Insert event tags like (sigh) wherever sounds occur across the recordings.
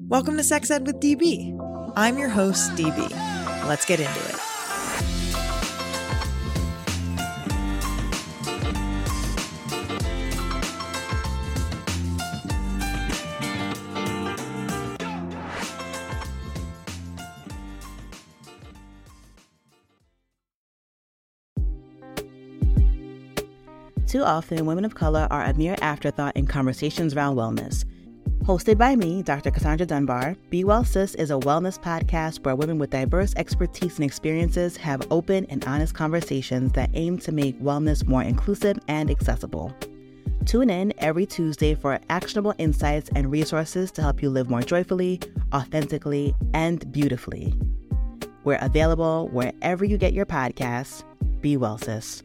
Welcome to Sex Ed with DB. I'm your host, DB. Let's get into it. Too often, women of color are a mere afterthought in conversations around wellness. Hosted by me, Dr. Cassandra Dunbar, Be Well Sis is a wellness podcast where women with diverse expertise and experiences have open and honest conversations that aim to make wellness more inclusive and accessible. Tune in every Tuesday for actionable insights and resources to help you live more joyfully, authentically, and beautifully. We're available wherever you get your podcasts. Be well, sis.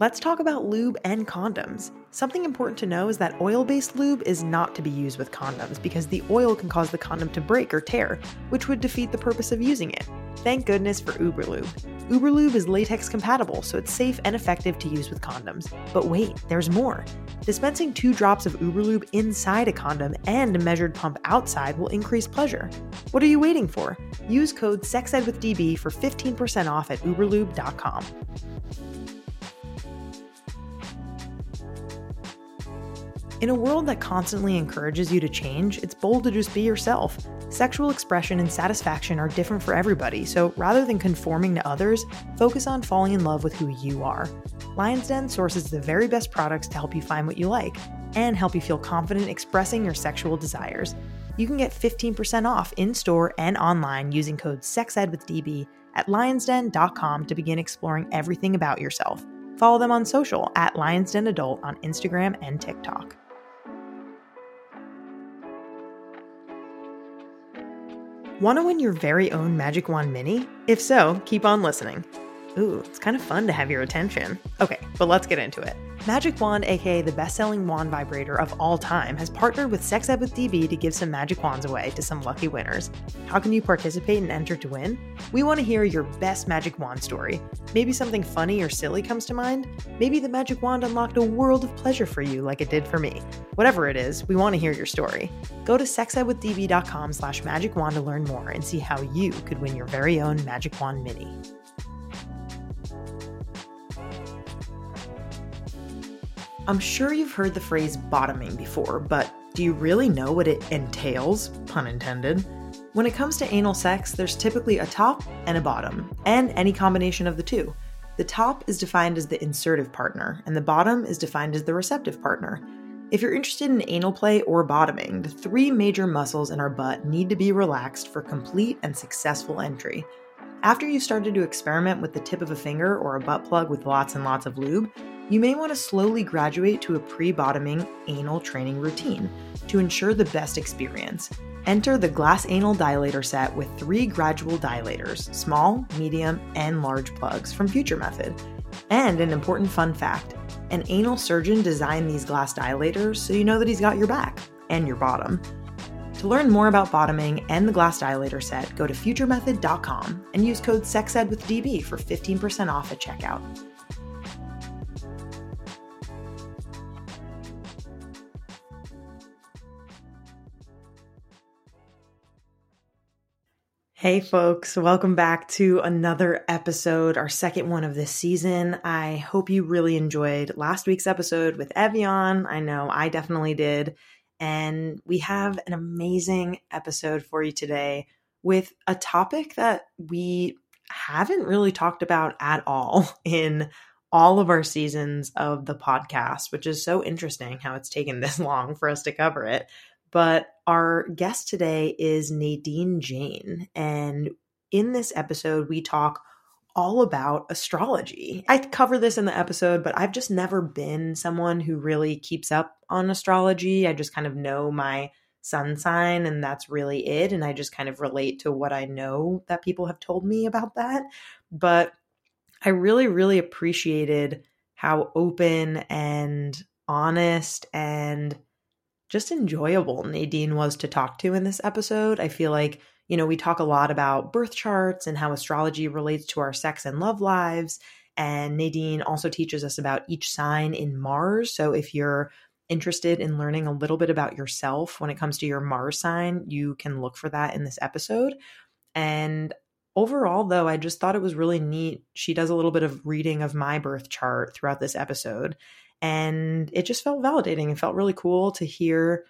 Let's talk about lube and condoms. Something important to know is that oil based lube is not to be used with condoms because the oil can cause the condom to break or tear, which would defeat the purpose of using it. Thank goodness for Uberlube. Uberlube is latex compatible, so it's safe and effective to use with condoms. But wait, there's more. Dispensing two drops of Uberlube inside a condom and a measured pump outside will increase pleasure. What are you waiting for? Use code SEXEDWITHDB for 15% off at uberlube.com. In a world that constantly encourages you to change, it's bold to just be yourself. Sexual expression and satisfaction are different for everybody, so rather than conforming to others, focus on falling in love with who you are. Lion's Den sources the very best products to help you find what you like and help you feel confident expressing your sexual desires. You can get 15% off in store and online using code SEXEDWITHDB at lionsden.com to begin exploring everything about yourself. Follow them on social at Lions Den Adult on Instagram and TikTok. Want to win your very own Magic Wand Mini? If so, keep on listening. Ooh, it's kind of fun to have your attention. Okay, but let's get into it. Magic Wand, aka the best selling wand vibrator of all time, has partnered with Sex Ed with DB to give some magic wands away to some lucky winners. How can you participate and enter to win? We want to hear your best magic wand story. Maybe something funny or silly comes to mind? Maybe the magic wand unlocked a world of pleasure for you like it did for me. Whatever it is, we want to hear your story. Go to sexedwithdb.com slash magic wand to learn more and see how you could win your very own Magic Wand Mini. I'm sure you've heard the phrase bottoming before, but do you really know what it entails? Pun intended. When it comes to anal sex, there's typically a top and a bottom, and any combination of the two. The top is defined as the insertive partner, and the bottom is defined as the receptive partner. If you're interested in anal play or bottoming, the three major muscles in our butt need to be relaxed for complete and successful entry. After you've started to experiment with the tip of a finger or a butt plug with lots and lots of lube, you may want to slowly graduate to a pre bottoming anal training routine to ensure the best experience. Enter the Glass Anal Dilator set with three gradual dilators small, medium, and large plugs from Future Method. And an important fun fact an anal surgeon designed these glass dilators so you know that he's got your back and your bottom. To learn more about bottoming and the glass dilator set, go to futuremethod.com and use code SEXEDWITHDB for 15% off at checkout. Hey, folks, welcome back to another episode, our second one of this season. I hope you really enjoyed last week's episode with Evian. I know I definitely did. And we have an amazing episode for you today with a topic that we haven't really talked about at all (laughs) in all of our seasons of the podcast, which is so interesting how it's taken this (laughs) long for us to cover it. But our guest today is Nadine Jane. And in this episode, we talk all about astrology. I cover this in the episode, but I've just never been someone who really keeps up on astrology. I just kind of know my sun sign and that's really it. And I just kind of relate to what I know that people have told me about that. But I really, really appreciated how open and honest and just enjoyable Nadine was to talk to in this episode. I feel like, you know, we talk a lot about birth charts and how astrology relates to our sex and love lives. And Nadine also teaches us about each sign in Mars. So if you're interested in learning a little bit about yourself when it comes to your Mars sign, you can look for that in this episode. And overall, though, I just thought it was really neat. She does a little bit of reading of my birth chart throughout this episode. And it just felt validating. It felt really cool to hear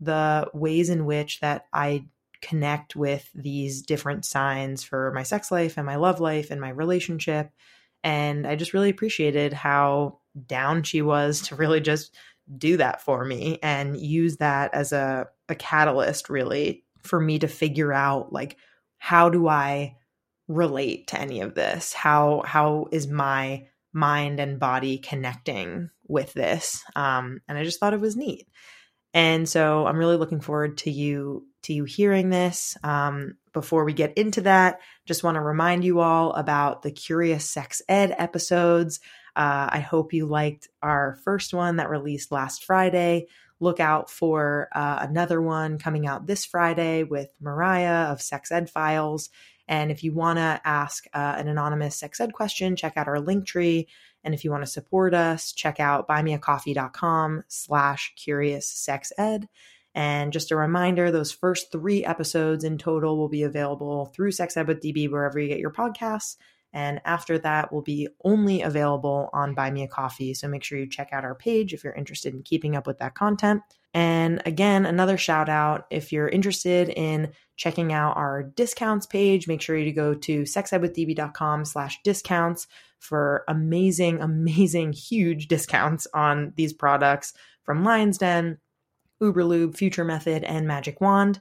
the ways in which that I connect with these different signs for my sex life and my love life and my relationship. And I just really appreciated how down she was to really just do that for me and use that as a, a catalyst, really, for me to figure out like, how do I relate to any of this? How how is my mind and body connecting with this? Um, and I just thought it was neat. And so I'm really looking forward to you to you hearing this. Um, before we get into that, just want to remind you all about the Curious Sex Ed episodes. Uh, I hope you liked our first one that released last Friday. Look out for uh, another one coming out this Friday with Mariah of Sex Ed Files. And if you want to ask uh, an anonymous sex ed question, check out our link tree. And if you want to support us, check out buymeacoffee.com slash curious sex ed. And just a reminder, those first three episodes in total will be available through Sex Ed with DB wherever you get your podcasts. And after that will be only available on Buy Me a Coffee. So make sure you check out our page if you're interested in keeping up with that content. And again, another shout out if you're interested in checking out our discounts page, make sure you go to sexedwithdb.com slash discounts for amazing, (laughs) amazing, huge discounts on these products from Lion's Den, Uberlube, Future Method, and Magic Wand.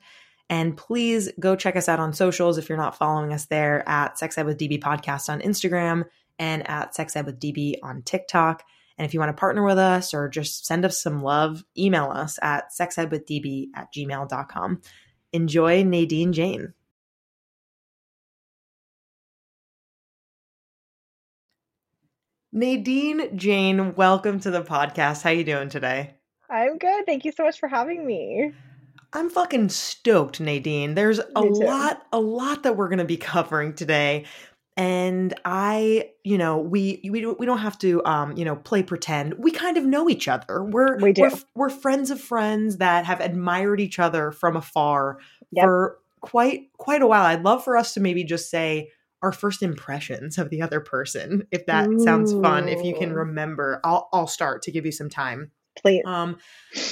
And please go check us out on socials if you're not following us there at Sex Ed with DB Podcast on Instagram and at Sex Ed with DB on TikTok. And if you want to partner with us or just send us some love, email us at sexedwithdb at gmail.com. Enjoy Nadine Jane. Nadine Jane, welcome to the podcast. How you doing today? I'm good. Thank you so much for having me. I'm fucking stoked, Nadine. There's a lot, a lot that we're going to be covering today. And I, you know, we we we don't have to, um, you know, play pretend. We kind of know each other. We're we do. We're, we're friends of friends that have admired each other from afar yep. for quite quite a while. I'd love for us to maybe just say our first impressions of the other person, if that Ooh. sounds fun. If you can remember, I'll I'll start to give you some time. Please. Um,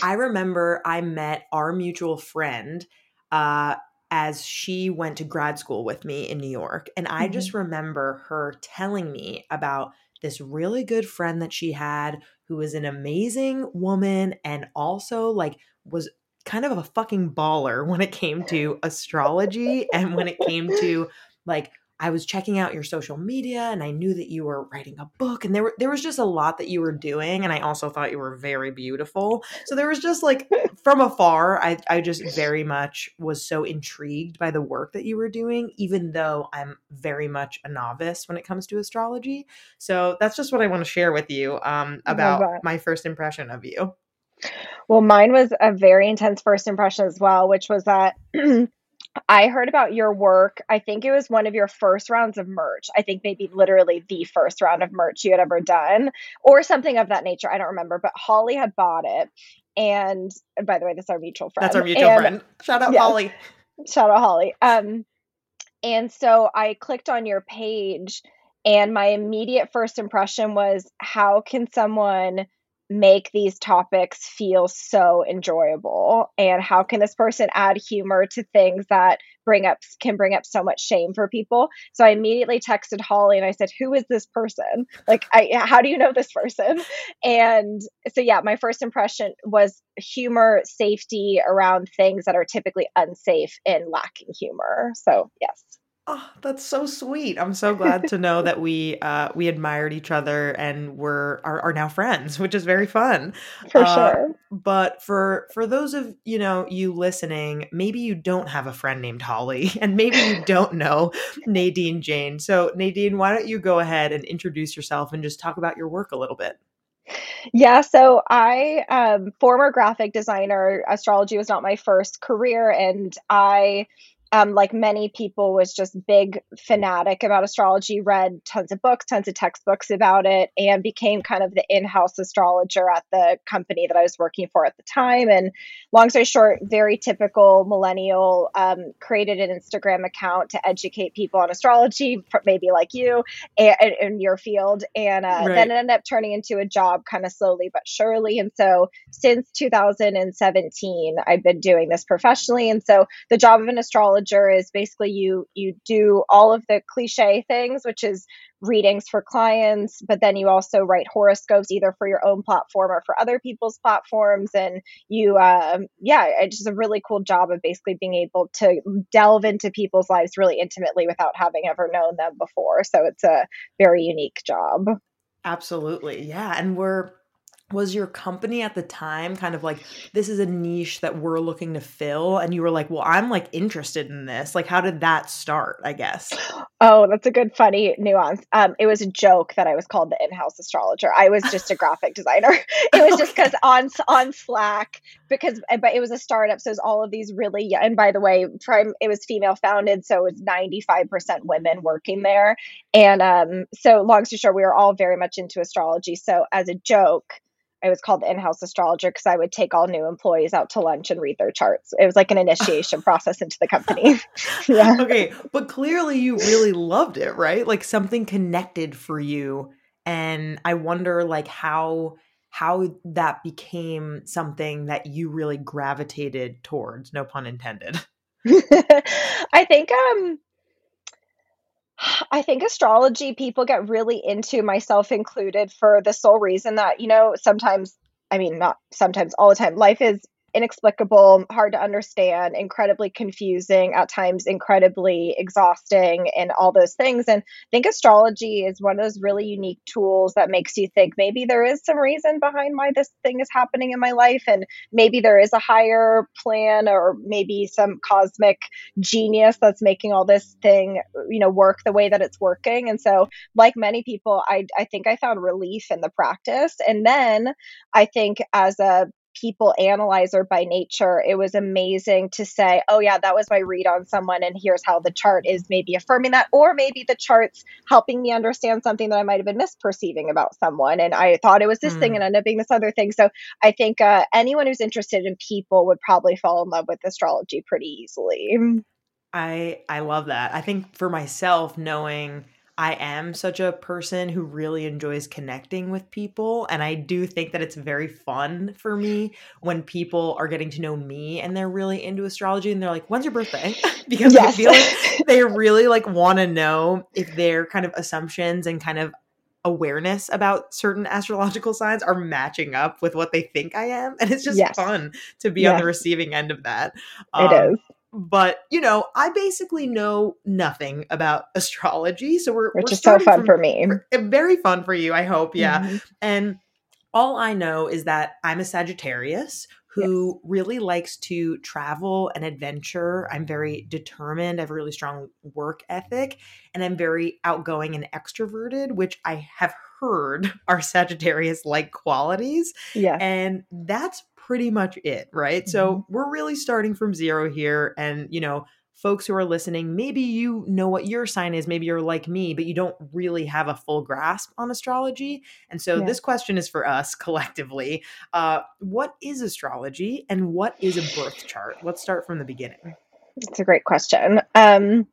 I remember I met our mutual friend uh, as she went to grad school with me in New York. And I mm-hmm. just remember her telling me about this really good friend that she had who was an amazing woman and also like was kind of a fucking baller when it came to astrology and when it came to like I was checking out your social media and I knew that you were writing a book and there were there was just a lot that you were doing and I also thought you were very beautiful. So there was just like (laughs) from afar I I just very much was so intrigued by the work that you were doing even though I'm very much a novice when it comes to astrology. So that's just what I want to share with you um about my first impression of you. Well, mine was a very intense first impression as well, which was that (clears throat) I heard about your work. I think it was one of your first rounds of merch. I think maybe literally the first round of merch you had ever done, or something of that nature. I don't remember, but Holly had bought it. And, by the way, that's our mutual friend. That's our mutual and, friend. Shout out yes, Holly. Shout out Holly. Um, and so I clicked on your page, and my immediate first impression was, how can someone make these topics feel so enjoyable? And how can this person add humor to things that bring up can bring up so much shame for people? So i immediately texted holly and i said who is this person? Like i how do you know this person? And so yeah my first impression was humor safety around things that are typically unsafe and lacking humor. So yes Oh, that's so sweet. I'm so glad to know that we uh, we admired each other and we're are, are now friends, which is very fun. (laughs) For uh, sure. But for for those of you know you listening, maybe you don't have a friend named Holly, (laughs) and maybe you don't know Nadine Jane. So Nadine, why don't you go ahead and introduce yourself and just talk about your work a little bit? Yeah, so I um former graphic designer, astrology was not my first career and I um, like many people, was just big fanatic about astrology, read tons of books, tons of textbooks about it, and became kind of the in-house astrologer at the company that I was working for at the time. And long story short, very typical millennial, um, created an Instagram account to educate people on astrology, maybe like you, and, in your field, and uh, right. then it ended up turning into a job, kind of slowly but surely. And so since 2017, I've been doing this professionally, and so the job of an astrologer astrologer is basically you you do all of the cliche things, which is readings for clients, but then you also write horoscopes either for your own platform or for other people's platforms. And you, um, yeah, it's just a really cool job of basically being able to delve into people's lives really intimately without having ever known them before. So it's a very unique job. Absolutely. Yeah. And we're was your company at the time kind of like this is a niche that we're looking to fill and you were like well i'm like interested in this. Like how did that start i guess? Oh that's a good funny nuance. Um it was a joke that i was called the in-house astrologer. I was just a graphic designer. (laughs) It was just because (laughs) on on slack because uh, but it was a startup so it was all of these really and by the way prime it was female founded so it was 95% women working there. And um so long story short we were all very much into astrology. So as a joke I was called the in-house astrologer because I would take all new employees out to lunch and read their charts. It was like an initiation (laughs) process into the company. (laughs) yeah. Okay, but clearly you really loved it, right? Like something connected for you and I wonder like how how that became something that you really gravitated towards, no pun intended. (laughs) I think um I think astrology people get really into, myself included, for the sole reason that, you know, sometimes, I mean, not sometimes, all the time, life is inexplicable, hard to understand, incredibly confusing, at times incredibly exhausting, and all those things. And I think astrology is one of those really unique tools that makes you think maybe there is some reason behind why this thing is happening in my life, and maybe there is a higher plan or maybe some cosmic genius that's making all this thing, you know, work the way that it's working. And so, like many people, I, I think I found relief in the practice. And then I think as a people analyzer by nature, it was amazing to say, oh, yeah, that was my read on someone, and here's how the chart is maybe affirming that, or maybe the chart's helping me understand something that I might have been misperceiving about someone. And I thought it was this mm. thing and ended up being this other thing. So I think uh, anyone who's interested in people would probably fall in love with astrology pretty easily. I I love that. I think for myself knowing I am such a person who really enjoys connecting with people. And I do think that it's very fun for me when people are getting to know me and they're really into astrology and they're like, when's your birthday? (laughs) because yes. I feel like (laughs) they really like want to know if their kind of assumptions and kind of awareness about certain astrological signs are matching up with what they think I am. And it's just yes. fun to be yes. on the receiving end of that. Um, it is but you know, I basically know nothing about (laughs) astrology, so we're which we're is so fun from, for me. Very fun for you, I hope. Yeah, mm-hmm. and all I know is that I'm a Sagittarius who yes. really likes to travel and adventure. I'm very determined. I have a really strong work ethic, and I'm very outgoing and extroverted, which I have heard (laughs) are Sagittarius like qualities. Yeah. And that's pretty much it, right? Mm-hmm. So we're really starting from zero here. And, you know, folks who are listening, maybe you know what your sign is, maybe you're like me, but you don't really have a full grasp on astrology. And so yeah. this question is for us (laughs) collectively. Uh, what is astrology and what is a birth chart? Let's start from the beginning. It's a great question. Um,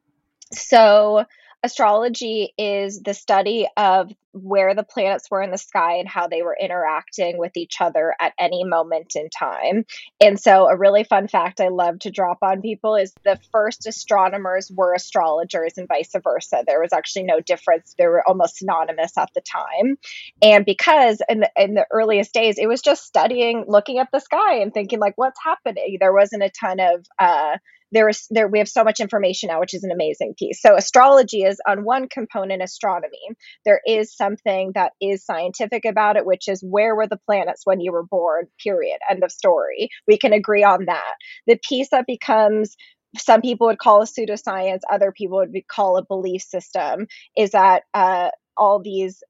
so, astrology is the study of where the planets were in the sky and how they were interacting with each other at any moment in time. And so, a really fun fact I love to drop on people is the first astronomers were astrologers and vice versa. There was actually no difference, they were almost synonymous at the time. And because in the, in the earliest days, it was just studying, looking at the sky and thinking, like, what's happening? There wasn't a ton of, uh, there is there we have so much information now which is an amazing piece. So astrology is on one component astronomy. There is something that is scientific about it which is where were the planets when you were born period end of story. We can agree on that. The piece that becomes some people would call a pseudoscience other people would call a belief system is that uh, all these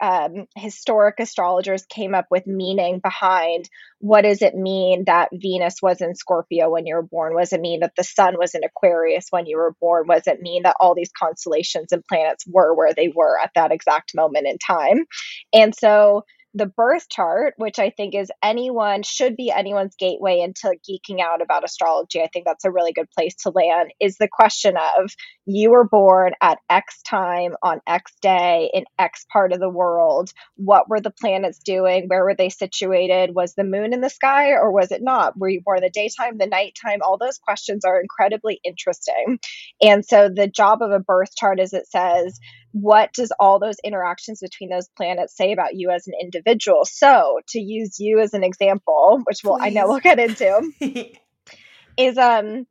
um, historic astrologers came up with meaning behind what does it mean that Venus was in Scorpio when you were born? Was it mean that the sun was in Aquarius when you were born? Was it mean that all these constellations and planets were where they were at that exact moment in time? And so the birth chart, which I think is anyone should be anyone's gateway into geeking out about astrology. I think that's a really good place to land. Is the question of you were born at X time on X day in X part of the world. What were the planets doing? Where were they situated? Was the moon in the sky or was it not? Were you born the daytime, the nighttime? All those questions are incredibly interesting. And so the job of a birth chart is it says, what does all those interactions between those planets say about you as an individual? So, to use you as an example, which we'll, I know we'll get into, (laughs) is um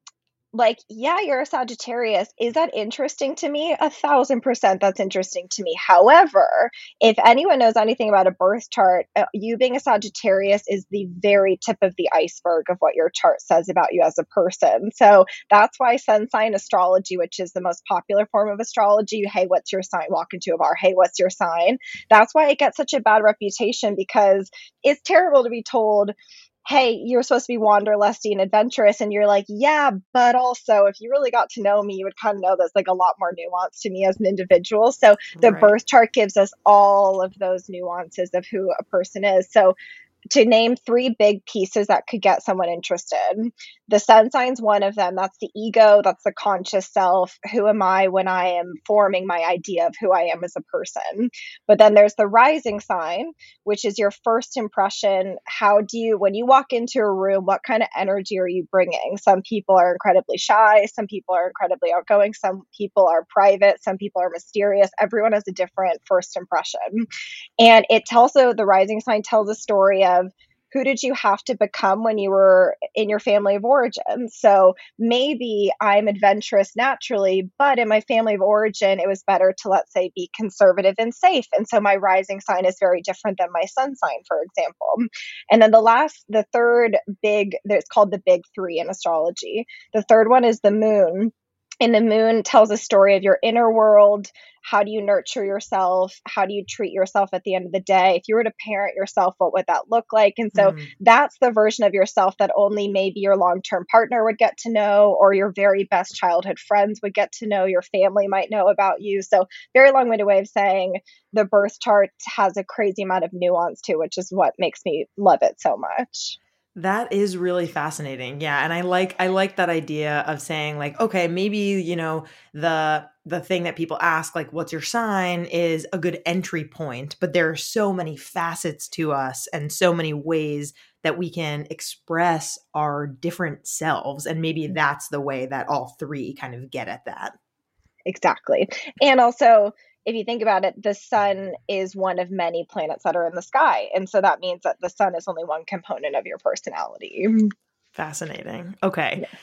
like, yeah, you're a Sagittarius. Is that interesting to me? A thousand percent that's interesting to me. However, if anyone knows anything about a birth chart, uh, you being a Sagittarius is the very tip of the iceberg of what your chart says about you as a person. So that's why sun sign astrology, which is the most popular form of astrology, hey, what's your sign? Walk into a bar, hey, what's your sign? That's why it gets such a bad reputation because it's terrible to be told hey, you're supposed to be wanderlusty and adventurous. And you're like, yeah, but also if you really got to know me, you would kind of know there's like a lot more nuance to me as an individual. So the right. birth chart gives us all of those nuances of who a person is. So to name three big pieces that could get someone interested. The sun sign's one of them. That's the ego, that's the conscious self. Who am I when I am forming my idea of who I am as a person? But then there's the rising sign, which is your first impression. How do you, when you walk into a room, what kind of energy are you bringing? Some people are incredibly shy, some people are incredibly outgoing, some people are private, some people are mysterious. Everyone has a different first impression. And it also, the rising sign tells a story of who did you have to become when you were in your family of origin? So maybe I'm adventurous naturally, but in my family of origin, it was better to, let's say, be conservative and safe. And so my rising sign is very different than my sun sign, for example. And then the last, the third big, it's called the big three in astrology. The third one is the moon and the moon tells a story of your inner world. How do you nurture yourself? How do you treat yourself at the end of the day? If you were to parent yourself what would that look like? And so mm. that's the version of yourself that only maybe your long-term partner would get to know or your very best childhood friends would get to know your family might know about you. So very long-winded way of saying the birth chart has a crazy amount of nuance to which is what makes me love it so much that is really fascinating. Yeah, and I like I like that idea of saying like okay, maybe, you know, the the thing that people ask like what's your sign is a good entry point, but there are so many facets to us and so many ways that we can express our different selves and maybe mm. that's the way that all three kind of get at that. Exactly. And also if you think about it, the sun is one of many planets that are in the sky. And so that means that the sun is only one component of your personality. Fascinating. Okay. Yes.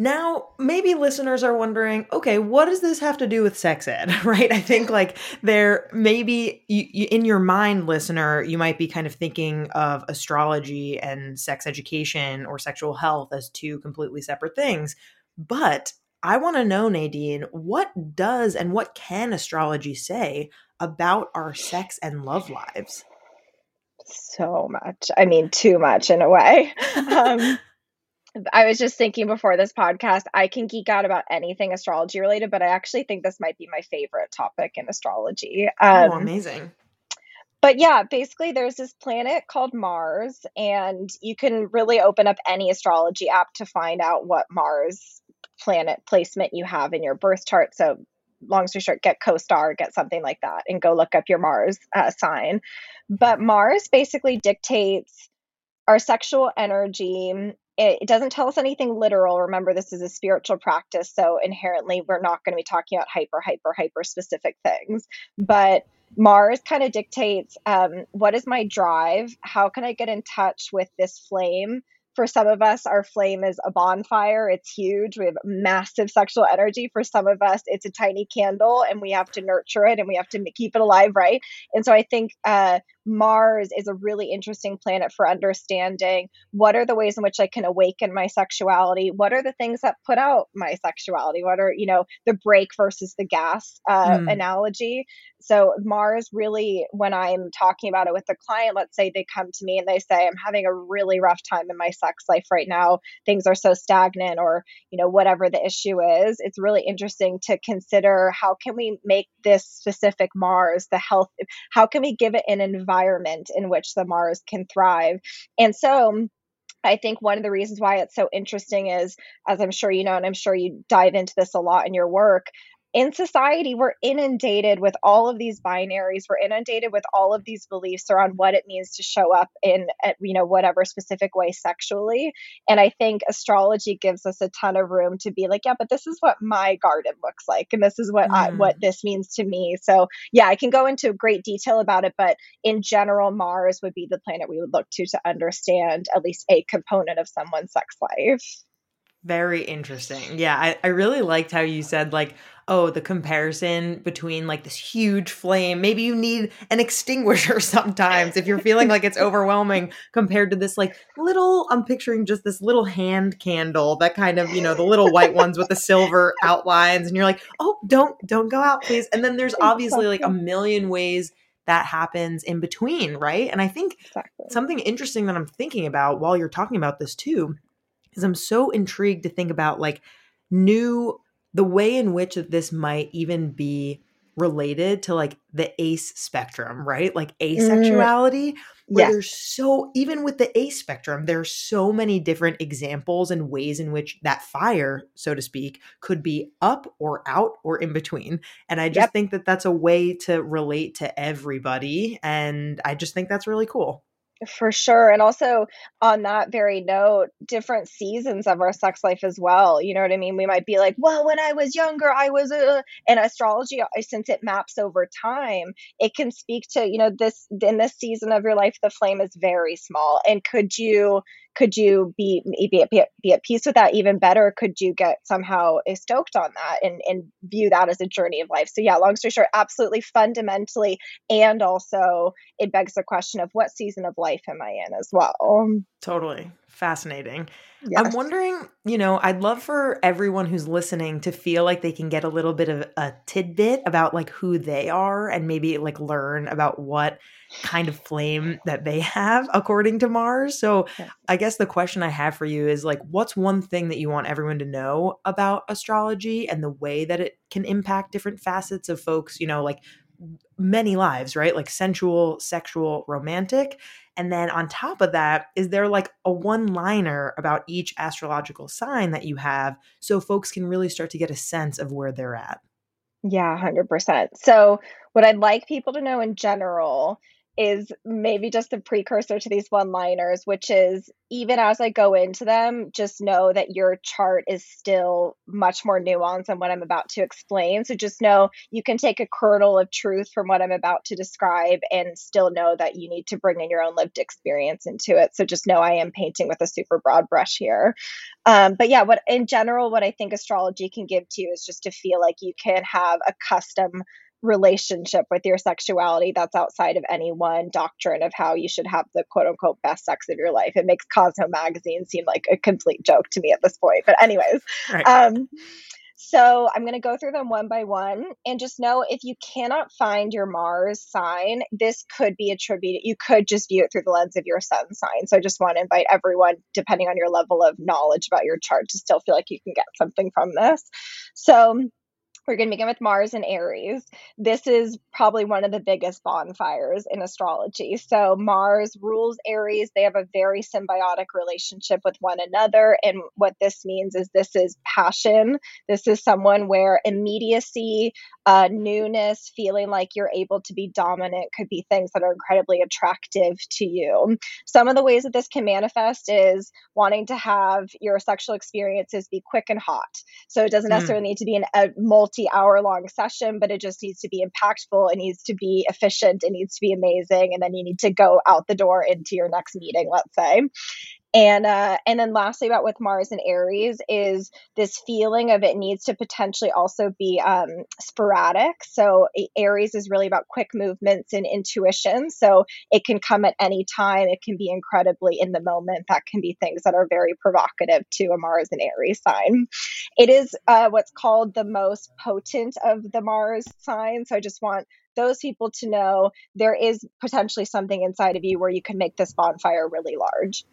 Now, maybe listeners are wondering, okay, what does this have to do with sex ed, (laughs) right? I think like there maybe you, you, in your mind, listener, you might be kind of thinking of astrology and sex education or sexual health as two completely separate things. But I want to know, Nadine, what does and what can astrology say about our sex and love lives? So much. I mean, too much in a way. (laughs) Um, I was just thinking before this podcast, I can geek out about anything astrology related, but I actually think this might be my favorite topic in astrology. Oh, um, oh, amazing but yeah, basically, there's this planet called Mars, and you can really open up any astrology app to find out what Mars planet placement you have in your birth chart. So, long story short, get CoStar, get something like that, and go look up your Mars uh, sign. But Mars basically dictates our sexual energy. It, it doesn't tell us anything literal. Remember, this is a spiritual practice. So, inherently, we're not going to be talking about hyper, hyper, hyper specific things. But Mars kind of dictates um, what is my drive? How can I get in touch with this flame? For some of us, our flame is a bonfire. It's huge. We have massive sexual energy. For some of us, it's a tiny candle and we have to nurture it and we have to keep it alive, right? And so I think uh, Mars is a really interesting planet for understanding what are the ways in which I can awaken my sexuality? What are the things that put out my sexuality? What are, you know, the brake versus the gas uh, mm. analogy? So Mars really, when I'm talking about it with the client, let's say they come to me and they say, I'm having a really rough time in my sex life right now. Things are so stagnant or, you know, whatever the issue is. It's really interesting to consider how can we make this specific Mars the health, how can we give it an environment in which the Mars can thrive? And so I think one of the reasons why it's so interesting is, as I'm sure you know, and I'm sure you dive into this a lot in your work, in society we're inundated with all of these binaries we're inundated with all of these beliefs around what it means to show up in you know whatever specific way sexually and i think astrology gives us a ton of room to be like yeah but this is what my garden looks like and this is what mm. I, what this means to me so yeah i can go into great detail about it but in general mars would be the planet we would look to to understand at least a component of someone's sex life very interesting. Yeah, I, I really liked how you said, like, oh, the comparison between like this huge flame. Maybe you need an extinguisher (laughs) sometimes if you're feeling like it's (laughs) overwhelming compared to this like little, I'm picturing just this little hand candle that kind of, you know, the little white ones with the silver (laughs) outlines. And you're like, oh, don't, don't go out, please. And then there's obviously like a million ways that happens in between, right? And I think exactly. something interesting that I'm thinking about while you're talking about this too is I'm so intrigued to think about like new the way in which this might even be related to like the ace spectrum, right? Like mm. asexuality, mm. where yes. there's so, even with the ace spectrum, there are so many different examples and ways in which that fire, so to speak, could be up or out or in between. And I just yep. think that that's a way to relate to everybody. And I just think that's really cool. For sure. And also on that very note, different seasons of our sex life as well. You know what I mean? We might be like, well, when I was younger, I was a, and astrology, uh, since it maps over time, it can speak to, you know, this, in this season of your life, the flame is very small. And could you could you be be, be, be at peace with that even better? Could you get somehow stoked on that and, and view that as a journey of life? So yeah long story short absolutely fundamentally and also it begs the question of what season of life am i in as well? Totally fascinating Yes. I'm wondering, you know, I'd love for everyone who's listening to feel like they can get a little bit of a tidbit about like who they are and maybe like learn about what kind of flame that they have according to Mars. So, yeah. I guess the question I have for you is like what's one thing that you want everyone to know about astrology and the way that it can impact different facets of folks, you know, like many lives, right? Like sensual, sexual, romantic. And then on top of that, is there like a one liner about each astrological sign that you have so folks can really start to get a sense of where they're at? Yeah, 100%. So, what I'd like people to know in general is maybe just a precursor to these one liners, which is even as I go into them, just know that your chart is still much more nuanced than what I'm about to explain. So just know you can take a kernel of truth from what I'm about to describe and still know that you need to bring in your own lived experience into it. So just know I am painting with a super broad brush here. Um, but yeah, what in general, what I think astrology can give to you is just to feel like you can have a custom relationship with your sexuality that's outside of any one doctrine of how you should have the quote unquote best sex of your life. It makes Cosmo magazine seem like a complete joke to me at this point. But, anyways, right. um, so I'm going to go through them one by one and just know if you cannot find your Mars sign, this could be attributed, you could just view it through the lens of your sun sign. So I just want to invite everyone, depending on your level of knowledge about your chart, to still feel like you can get something from this. So we're going to begin with Mars and Aries. This is probably one of the biggest bonfires in astrology. So, Mars rules Aries. They have a very symbiotic relationship with one another. And what this means is this is passion. This is someone where immediacy, uh, newness, feeling like you're able to be dominant could be things that are incredibly attractive to you. Some of the ways that this can manifest is wanting to have your sexual experiences be quick and hot. So, it doesn't hmm. necessarily mm. need to be an, a multi multi hour long session, but it just needs to be impactful. It needs to be efficient. It needs to be amazing. And then you need to go out the door into your next meeting, let's say and uh, and then lastly about with mars and aries is this feeling of it needs to potentially also be um, sporadic. So aries is really about quick movements and intuition. So it can come at any time. It can be incredibly in the moment. That can be things that are very provocative to a mars and aries sign. It is uh, what's called the most potent of the mars signs so i just want those people to know there is potentially something inside of you where you can make this bonfire really large.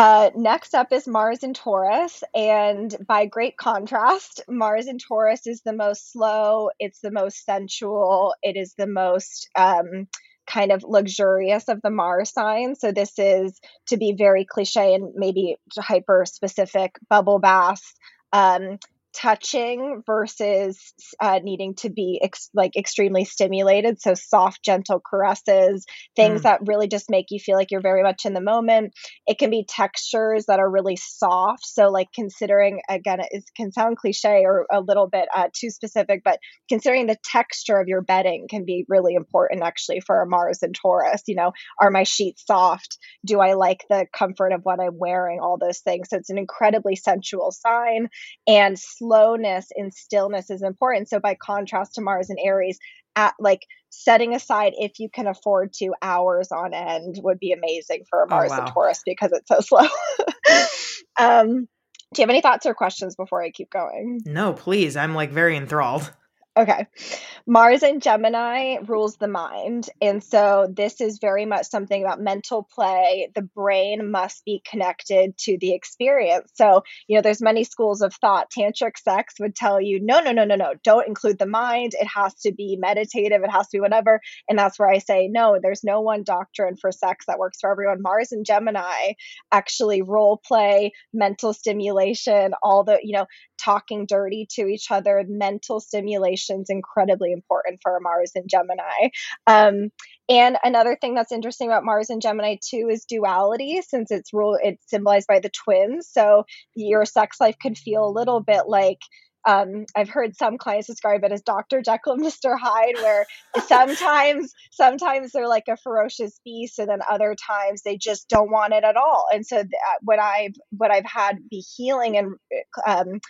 Uh, next up is Mars in Taurus. And by great contrast, Mars in Taurus is the most slow, it's the most sensual, it is the most um, kind of luxurious of the Mars signs. So this is to be very cliche and maybe hyper specific bubble baths. Um, touching versus uh, needing to be ex- like extremely stimulated. So soft gentle caresses things mm. that really just make you feel like you're very much in the moment. It can be textures that are really soft. So like considering again it can sound cliche or a little bit uh, too specific but considering the texture of your bedding can be really important actually for a mars and taurus. You know are my sheets soft? Do i like the comfort of what i'm wearing? All those things. So it's an incredibly sensual sign and slowness and stillness is important. So by contrast to Mars and Aries, at like setting aside if you can afford to hours on end would be amazing for oh, Mars oh, wow. and Taurus because it's so slow. (laughs) um, do you have any thoughts or questions before I keep going? No, please. I'm like very enthralled. Okay. Mars in Gemini rules the mind. And so this is very much something about mental play. The brain must be connected to the experience. So, you know, there's many schools of thought. Tantric sex would tell you, no, no, no, no, no, don't include the mind. It has to be meditative. It has to be whatever. And that's where I say, no, there's no one doctrine for sex that works for everyone. Mars and Gemini actually role play, mental stimulation, all the, you know, talking dirty to each other, mental stimulation is incredibly important for Mars and Gemini. Um, and another thing that's interesting about Mars and Gemini too is duality, since it's rule it's symbolized by the twins. So your sex life can feel a little bit like um, I've heard some clients describe it as Dr. Jekyll (laughs) and Mr. Hyde, where sometimes sometimes they're like a ferocious beast, and then other times they just don't want it at all. And so th- what I've what I've had be healing and um,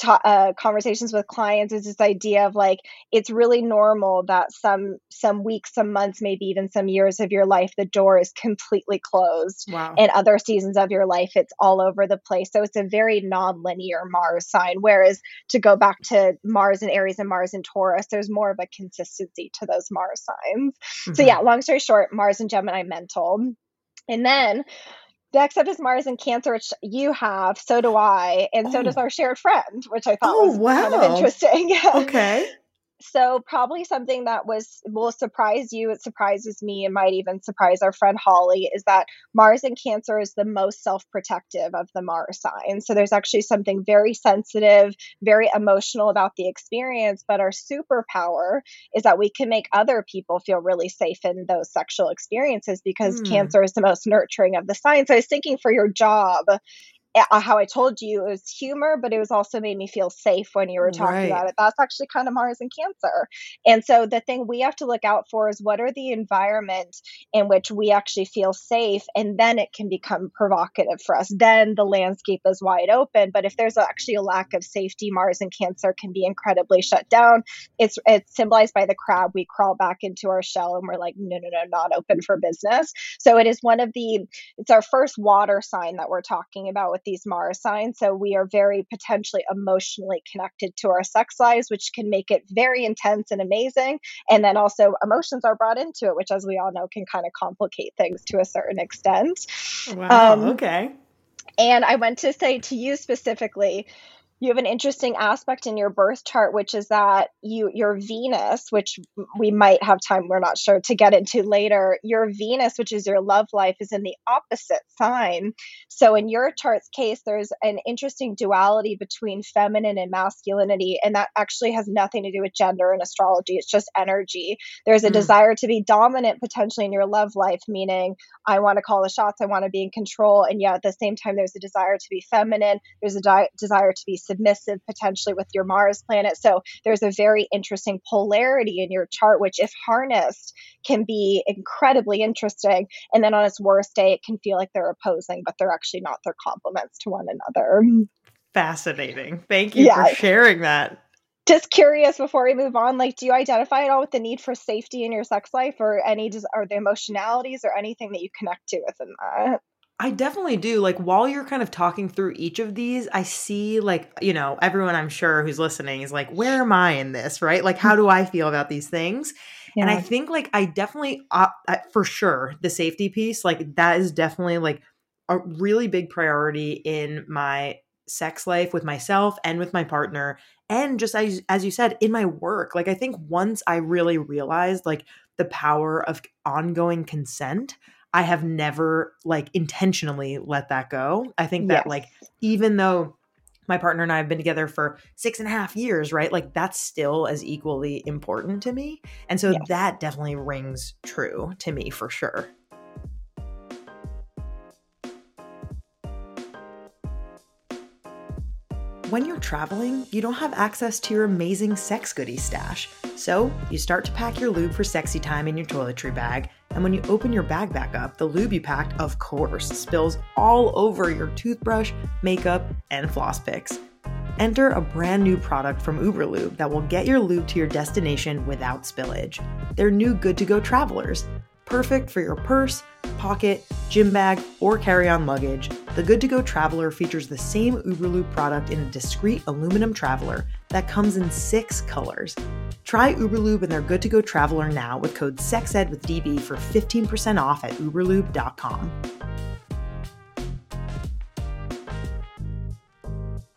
ta- uh, conversations with clients is this idea of like it's really normal that some some weeks some months maybe even some years of your life the door is completely closed wow. and other seasons of your life it's all over the place so it's a very non-linear mars sign whereas to go back to mars and aries and mars and taurus there's more of a consistency to those mars signs mm-hmm. so yeah long story short mars and gemini mental and then Next up is Mars and Cancer, which you have. So do I, and oh. so does oh. our shared friend, which I thought oh, was wow. kind of interesting. (laughs) okay so probably something that was will surprise you it surprises me and might even surprise our friend holly is that mars in cancer is the most self-protective of the mars signs so there's actually something very sensitive very emotional about the experience but our superpower is that we can make other people feel really safe in those sexual experiences because mm. cancer is the most nurturing of the signs so i was thinking for your job how I told you it was humor, but it was also made me feel safe when you were talking right. about it. That's actually kind of Mars and Cancer. And so the thing we have to look out for is what are the environment in which we actually feel safe, and then it can become provocative for us. Then the landscape is wide open. But if there's actually a lack of safety, Mars and Cancer can be incredibly shut down. It's it's symbolized by the crab. We crawl back into our shell and we're like, no, no, no, not open for business. So it is one of the it's our first water sign that we're talking about with these Mars signs. So we are very potentially emotionally connected to our sex lives, which can make it very intense and amazing. And then also emotions are brought into it, which, as we all know, can kind of complicate things to a certain extent. Wow. Um, okay. And I went to say to you specifically, you have an interesting aspect in your birth chart which is that you your venus which we might have time we're not sure to get into later your venus which is your love life is in the opposite sign so in your chart's case there's an interesting duality between feminine and masculinity and that actually has nothing to do with gender and astrology it's just energy there's a mm. desire to be dominant potentially in your love life meaning i want to call the shots i want to be in control and yet at the same time there's a desire to be feminine there's a di- desire to be submissive potentially with your Mars planet. So there's a very interesting polarity in your chart, which, if harnessed, can be incredibly interesting. And then on its worst day, it can feel like they're opposing, but they're actually not. They're complements to one another. Fascinating. Thank you yeah. for sharing that just curious before we move on like do you identify at all with the need for safety in your sex life or any or the emotionalities or anything that you connect to within that I definitely do. Like while you're kind of talking through each of these, I see like, you know, everyone I'm sure who's listening is like, where am I in this, right? Like how do I feel about these things? Yeah. And I think like I definitely uh, for sure the safety piece like that is definitely like a really big priority in my sex life with myself and with my partner and just as, as you said in my work like i think once i really realized like the power of ongoing consent i have never like intentionally let that go i think that yes. like even though my partner and I have been together for six and a half years, right? Like that's still as equally important to me. And so yes. that definitely rings true to me for sure. When you're traveling, you don't have access to your amazing sex goodie stash. So you start to pack your lube for sexy time in your toiletry bag, and when you open your bag back up, the lube you packed, of course, spills all over your toothbrush, makeup, and floss picks. Enter a brand new product from Uberlube that will get your lube to your destination without spillage. They're new good to go travelers perfect for your purse, pocket, gym bag, or carry on luggage, the Good to Go Traveler features the same Uberlube product in a discreet aluminum traveler that comes in six colors. Try Uberlube and their Good to Go Traveler now with code SEXED with DB for 15% off at uberlube.com.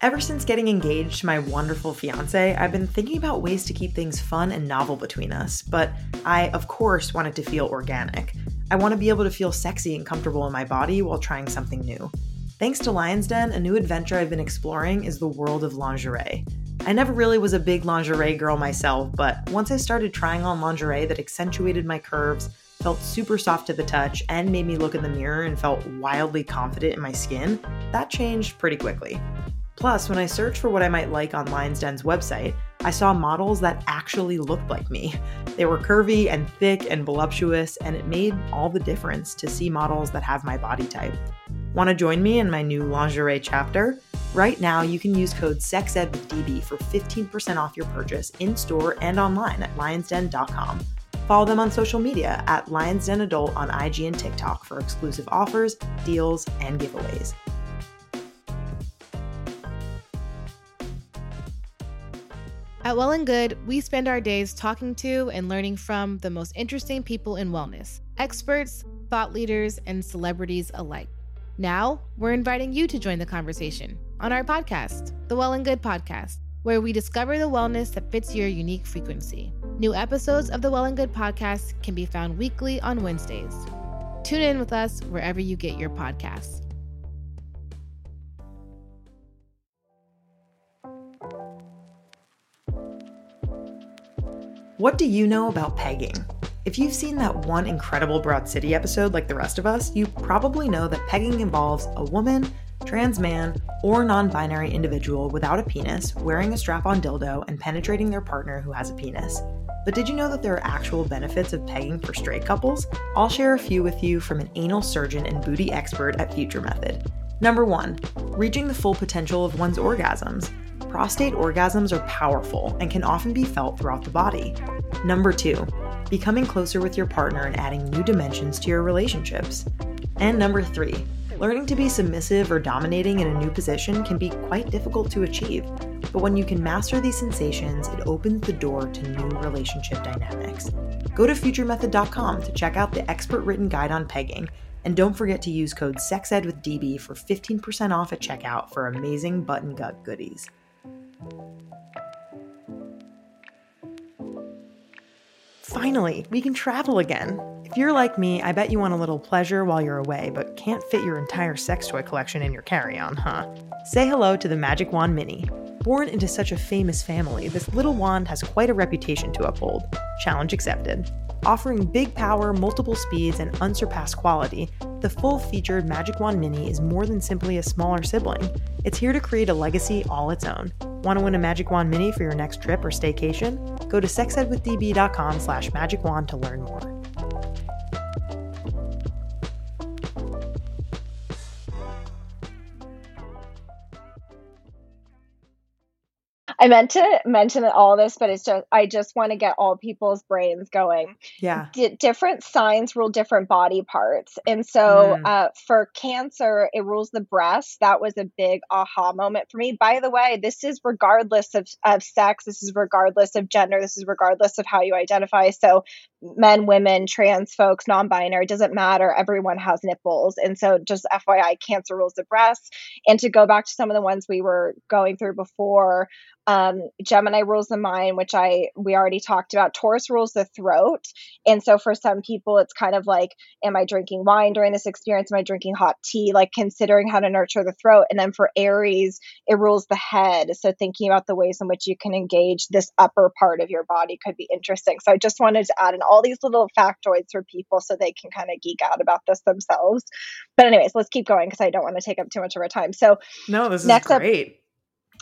Ever since getting engaged to my wonderful fiance, I've been thinking about ways to keep things fun and novel between us, but I, of course, want it to feel organic. I want to be able to feel sexy and comfortable in my body while trying something new. Thanks to Lion's Den, a new adventure I've been exploring is the world of lingerie. I never really was a big lingerie girl myself, but once I started trying on lingerie that accentuated my curves, felt super soft to the touch, and made me look in the mirror and felt wildly confident in my skin, that changed pretty quickly. Plus, when I searched for what I might like on Lion's Den's website, I saw models that actually looked like me. They were curvy and thick and voluptuous, and it made all the difference to see models that have my body type. Want to join me in my new lingerie chapter? Right now, you can use code SEXED with DB for 15% off your purchase in store and online at lionsden.com. Follow them on social media at Lions Den Adult on IG and TikTok for exclusive offers, deals, and giveaways. At Well and Good, we spend our days talking to and learning from the most interesting people in wellness experts, thought leaders, and celebrities alike. Now, we're inviting you to join the conversation on our podcast, the Well and Good Podcast, where we discover the wellness that fits your unique frequency. New episodes of the Well and Good Podcast can be found weekly on Wednesdays. Tune in with us wherever you get your podcasts. What do you know about pegging? If you've seen that one incredible Broad City episode like the rest of us, you probably know that pegging involves a woman, trans man, or non binary individual without a penis wearing a strap on dildo and penetrating their partner who has a penis. But did you know that there are actual benefits of pegging for straight couples? I'll share a few with you from an anal surgeon and booty expert at Future Method. Number one, reaching the full potential of one's orgasms prostate orgasms are powerful and can often be felt throughout the body. Number two, becoming closer with your partner and adding new dimensions to your relationships. And number three, learning to be submissive or dominating in a new position can be quite difficult to achieve. But when you can master these sensations, it opens the door to new relationship dynamics. Go to futuremethod.com to check out the expert written guide on pegging and don't forget to use code SEXED with DB for 15% off at checkout for amazing button gut goodies. Finally, we can travel again. If you're like me, I bet you want a little pleasure while you're away, but can't fit your entire sex toy collection in your carry on, huh? Say hello to the Magic Wand Mini. Born into such a famous family, this little wand has quite a reputation to uphold. Challenge accepted. Offering big power, multiple speeds, and unsurpassed quality, the full featured Magic Wand Mini is more than simply a smaller sibling. It's here to create a legacy all its own. Want to win a Magic Wand Mini for your next trip or staycation? Go to sexedwithdb.com slash magicwand to learn more. I meant to mention all this, but it's just I just want to get all people's brains going. Yeah. D- different signs rule different body parts, and so mm. uh, for Cancer, it rules the breast. That was a big aha moment for me. By the way, this is regardless of of sex. This is regardless of gender. This is regardless of how you identify. So men, women, trans folks, non-binary doesn't matter. Everyone has nipples, and so just FYI, Cancer rules the breast. And to go back to some of the ones we were going through before um, Gemini rules the mind, which I we already talked about. Taurus rules the throat, and so for some people, it's kind of like, am I drinking wine during this experience? Am I drinking hot tea? Like considering how to nurture the throat. And then for Aries, it rules the head. So thinking about the ways in which you can engage this upper part of your body could be interesting. So I just wanted to add in all these little factoids for people so they can kind of geek out about this themselves. But anyways, let's keep going because I don't want to take up too much of our time. So no, this is great. Up,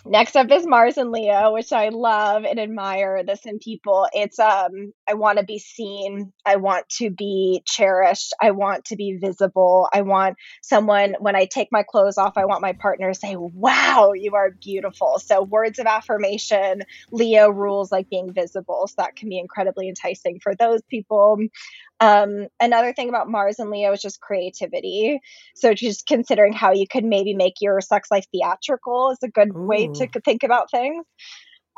Next up is Mars and Leo, which I love and admire this in people. It's um I want to be seen, I want to be cherished, I want to be visible. I want someone when I take my clothes off, I want my partner to say, "Wow, you are beautiful." So words of affirmation, Leo rules like being visible, so that can be incredibly enticing for those people. Um, another thing about Mars and Leo is just creativity. So just considering how you could maybe make your sex life theatrical is a good Ooh. way to think about things.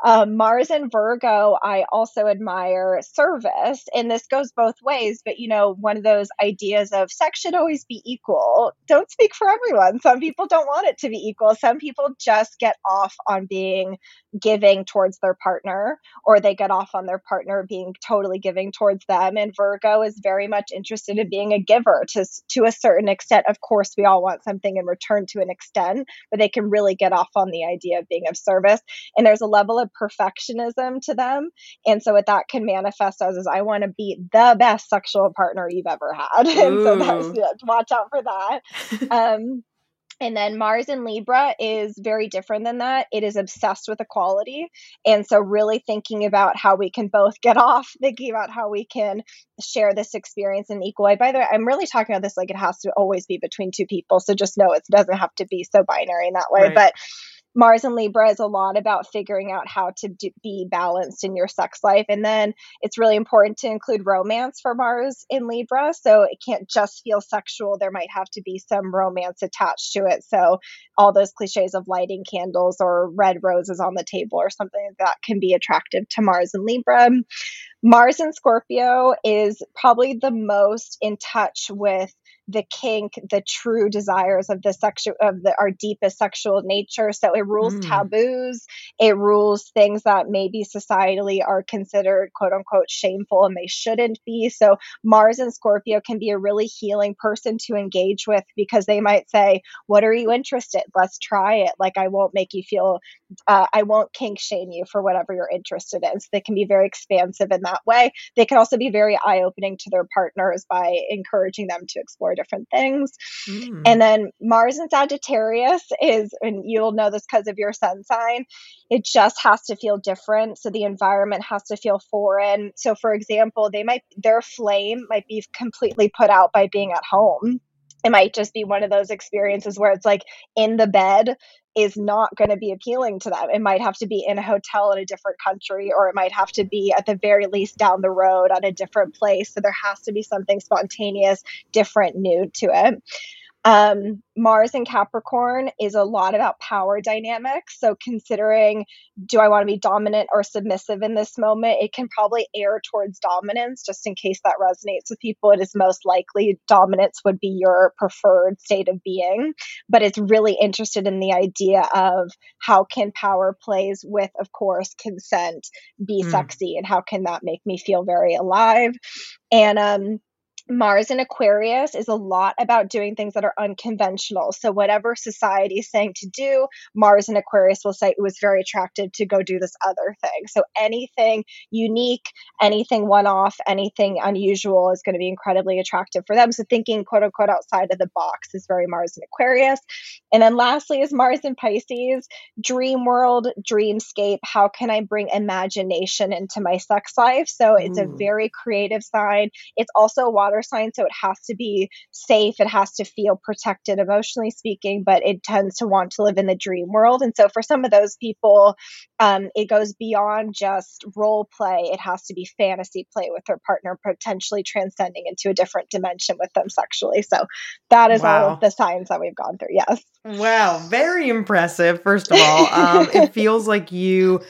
Um, Mars and Virgo, I also admire service, and this goes both ways. But you know, one of those ideas of sex should always be equal. Don't speak for everyone. Some people don't want it to be equal. Some people just get off on being giving towards their partner, or they get off on their partner being totally giving towards them. And Virgo is very much interested in being a giver to to a certain extent. Of course, we all want something in return to an extent, but they can really get off on the idea of being of service. And there's a level of perfectionism to them. And so what that can manifest as is I want to be the best sexual partner you've ever had. (laughs) and so that's yeah, watch out for that. (laughs) um and then Mars in Libra is very different than that. It is obsessed with equality. And so, really thinking about how we can both get (laughs) off, thinking about how we can share this experience in equal way. By the way, I'm really talking about this like it has to always be between two people. So, just know it doesn't have to be so binary in that way. Right. But Mars and Libra is a lot about figuring out how to do, be balanced in your sex life. And then it's really important to include romance for Mars in Libra. So it can't just feel sexual. There might have to be some romance attached to it. So all those cliches of lighting candles or red roses on the table or something like that can be attractive to Mars and Libra. Mars in Scorpio is probably the most in touch with the kink, the true desires of the sexual of the our deepest sexual nature. So it rules mm. taboos, it rules things that maybe societally are considered quote unquote shameful and they shouldn't be. So Mars and Scorpio can be a really healing person to engage with because they might say, What are you interested? Let's try it. Like I won't make you feel uh, I won't kink shame you for whatever you're interested in. So they can be very expansive in that way. They can also be very eye opening to their partners by encouraging them to explore different things. Mm. And then Mars and Sagittarius is, and you'll know this because of your sun sign, it just has to feel different. So the environment has to feel foreign. So, for example, they might, their flame might be completely put out by being at home it might just be one of those experiences where it's like in the bed is not going to be appealing to them. It might have to be in a hotel in a different country, or it might have to be at the very least down the road on a different place. So there has to be something spontaneous, different, new to it. Um, Mars in Capricorn is a lot about power dynamics. So, considering do I want to be dominant or submissive in this moment, it can probably err towards dominance just in case that resonates with people. It is most likely dominance would be your preferred state of being, but it's really interested in the idea of how can power plays with, of course, consent be mm. sexy and how can that make me feel very alive. And um, Mars in Aquarius is a lot about doing things that are unconventional. So, whatever society is saying to do, Mars in Aquarius will say it was very attractive to go do this other thing. So, anything unique, anything one off, anything unusual is going to be incredibly attractive for them. So, thinking quote unquote outside of the box is very Mars in Aquarius. And then lastly is Mars in Pisces, dream world, dreamscape. How can I bring imagination into my sex life? So, it's Ooh. a mm. very creative sign. It's also a water water sign, so it has to be safe. It has to feel protected emotionally speaking, but it tends to want to live in the dream world. And so for some of those people, um, it goes beyond just role play. It has to be fantasy play with their partner, potentially transcending into a different dimension with them sexually. So that is wow. all of the signs that we've gone through. Yes. Wow. Very impressive, first of all. Um, it (laughs) feels like you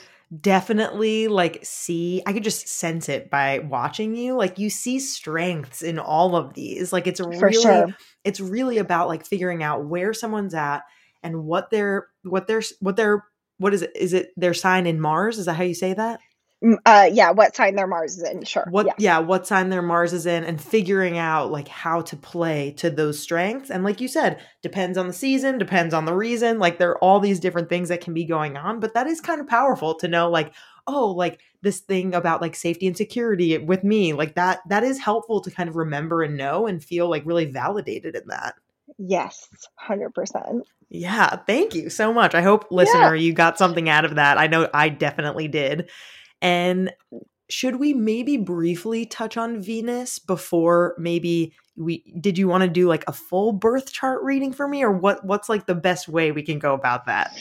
definitely like see i could just sense it by watching you like you see strengths in all of these like it's really sure. it's really about like figuring out where someone's at and what their what their what their what is it is it their sign in mars is that how you say that uh yeah what sign their mars is in sure what yeah. yeah what sign their mars is in and figuring out like how to play to those strengths and like you said depends on the season depends on the reason like there are all these different things that can be going on but that is kind of powerful to know like oh like this thing about like safety and security with me like that that is helpful to kind of remember and know and feel like really validated in that Yes, 100%. Yeah, thank you so much. I hope listener yeah. you got something out of that. I know I definitely did. And should we maybe briefly touch on Venus before maybe we did you want to do like a full birth chart reading for me or what what's like the best way we can go about that?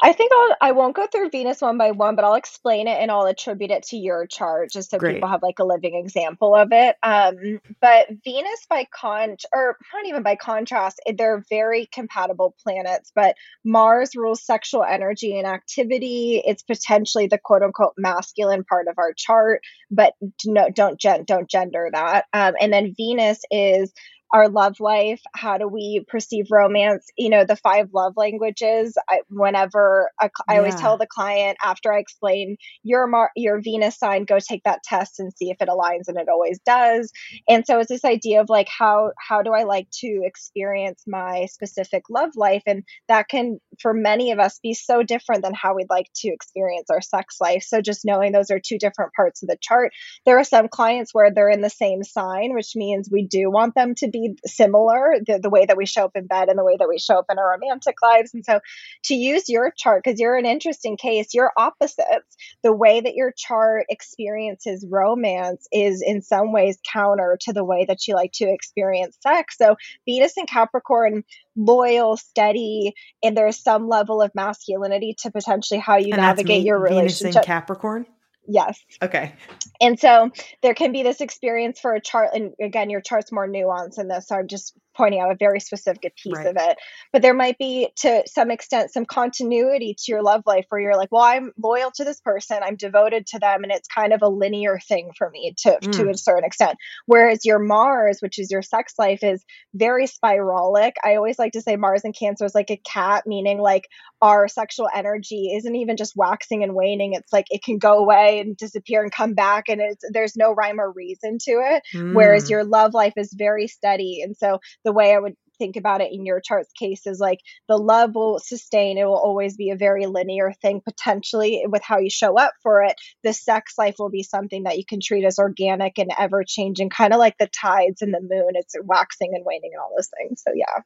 I think I'll I won't go through Venus one by one, but I'll explain it and I'll attribute it to your chart just so Great. people have like a living example of it. Um, but Venus by con or not even by contrast, they're very compatible planets. But Mars rules sexual energy and activity. It's potentially the quote unquote masculine part of our chart, but no, don't gen- don't gender that. Um, and then Venus is our love life how do we perceive romance you know the five love languages I, whenever a, I yeah. always tell the client after i explain your Mar- your venus sign go take that test and see if it aligns and it always does. And so it's this idea of like how how do i like to experience my specific love life? And that can for many of us be so different than how we'd like to experience our sex life. So just knowing those are two different parts of the chart. There are some clients where they're in the same sign which means we do want them to be similar, the, the way that we show up in bed and the way that we show up in our romantic lives. And so to use your chart, because you're an interesting case, you're opposites. The way that your chart experiences romance is in some ways counter to the way that you like to experience sex. So Venus and Capricorn, loyal, steady, and there's some level of masculinity to potentially how you and navigate your relationship. Venus and Capricorn? Yes. Okay. And so there can be this experience for a chart, and again, your chart's more nuanced in this. So I'm just pointing out a very specific piece right. of it. But there might be, to some extent, some continuity to your love life where you're like, well, I'm loyal to this person, I'm devoted to them, and it's kind of a linear thing for me to mm. to a certain extent. Whereas your Mars, which is your sex life, is very spiralic. I always like to say Mars and Cancer is like a cat, meaning like our sexual energy isn't even just waxing and waning. It's like it can go away and disappear and come back, and it's there's no rhyme or reason to it. Mm. Whereas your love life is very steady, and so the way I would think about it in your chart's case is like the love will sustain it will always be a very linear thing potentially with how you show up for it. The sex life will be something that you can treat as organic and ever changing kind of like the tides and the moon it's waxing and waning and all those things so yeah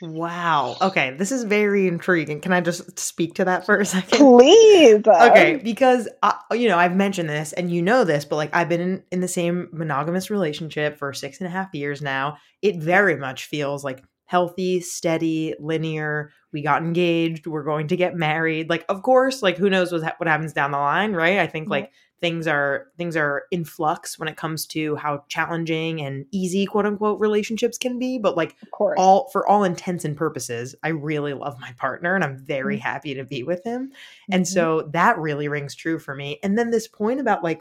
Wow. Okay, this is very intriguing. Can I just speak to that for a second? Please. (laughs) Okay, because I, you know I've mentioned this, and you know this, but like I've been in, in the same monogamous relationship for six and a half years now. It very much feels like healthy, steady, linear. We got engaged. We're going to get married. Like, of course, like who knows what what happens down the line, right? I think like things are things are in flux when it comes to how challenging and easy quote unquote relationships can be but like all for all intents and purposes i really love my partner and i'm very mm-hmm. happy to be with him mm-hmm. and so that really rings true for me and then this point about like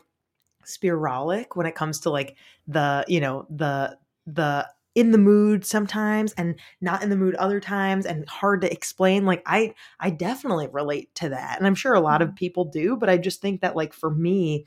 spiralic when it comes to like the you know the the in the mood sometimes and not in the mood other times and hard to explain like i i definitely relate to that and i'm sure a lot of mm-hmm. people do but i just think that like for me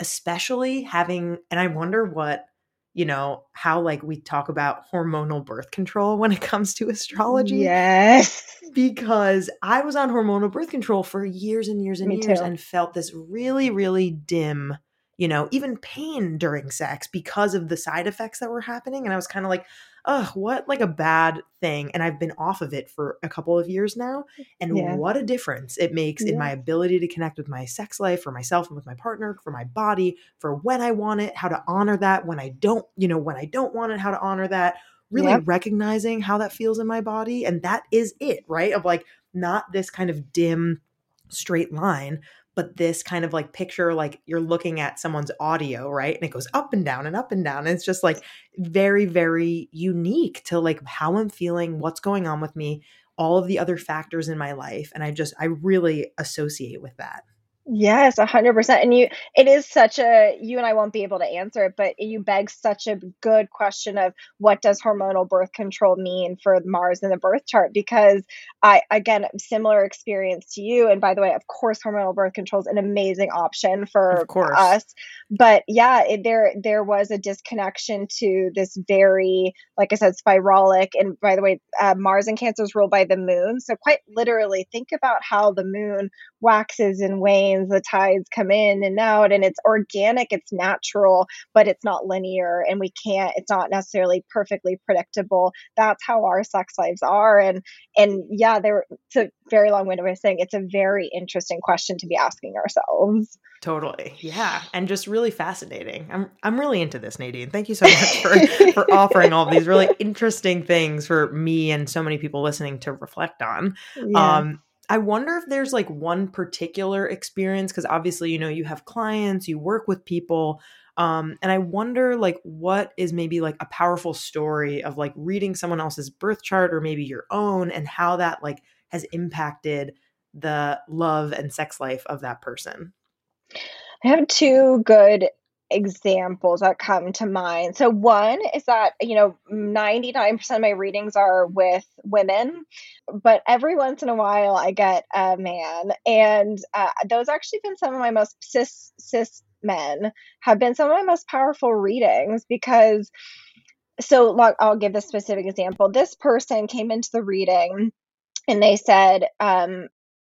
especially having and i wonder what you know how like we talk about hormonal birth control when it comes to astrology yes (laughs) because i was on hormonal birth control for years and years and me years too. and felt this really really dim you know, even pain during sex because of the side effects that were happening. And I was kind of like, ugh, what like a bad thing. And I've been off of it for a couple of years now. And Yeah. what a difference it makes in my ability to connect with my sex life, for myself and with my partner, for my body, for when I want it, how to honor that, when I don't, you know, when I don't want it, how to honor that. Really Yep. recognizing how that feels in my body. And that is it, right? Of like not this kind of dim straight line but this kind of like picture like you're looking at someone's audio right and it goes up and down and up and down and it's just like very very unique to like how i'm feeling what's going on with me all of the other factors in my life and i just i really associate with that Yes, a hundred percent. And you, it is such a, you and I won't be able to answer it, but you beg such a good question of what does hormonal birth control mean for Mars in the birth chart? Because I, again, similar experience to you. And by the way, of course, hormonal birth control is an amazing option for us. But yeah, it, there, there was a disconnection to this very, like I said, spiralic. And by the way, uh, Mars and Cancer is ruled by the moon. So quite literally, think about how the moon waxes and wanes, the tides come in and out, and it's organic, it's natural, but it's not linear, and we can't, it's not necessarily perfectly predictable. That's how our sex lives are. And and yeah, there it's a very long-winded way of saying it's a very interesting question to be asking ourselves. totally yeah and just really fascinating i'm i'm really into this nadine thank you so much (laughs) for for offering all these really interesting things for me and so many people listening to reflect on Yeah. Um, I wonder if there's like one particular experience because obviously, you know, you have clients, you work with people. Um, and I wonder like what is maybe like a powerful story of like reading someone else's birth chart or maybe your own and how that like has impacted the love and sex life of that person. I have two good examples that come to mind. So one is that, you know, 99% of my readings are with women, but every once in a while I get a man. And uh, those actually been some of my most cis cis men have been some of my most powerful readings because so I'll give this specific example. This person came into the reading and they said, um,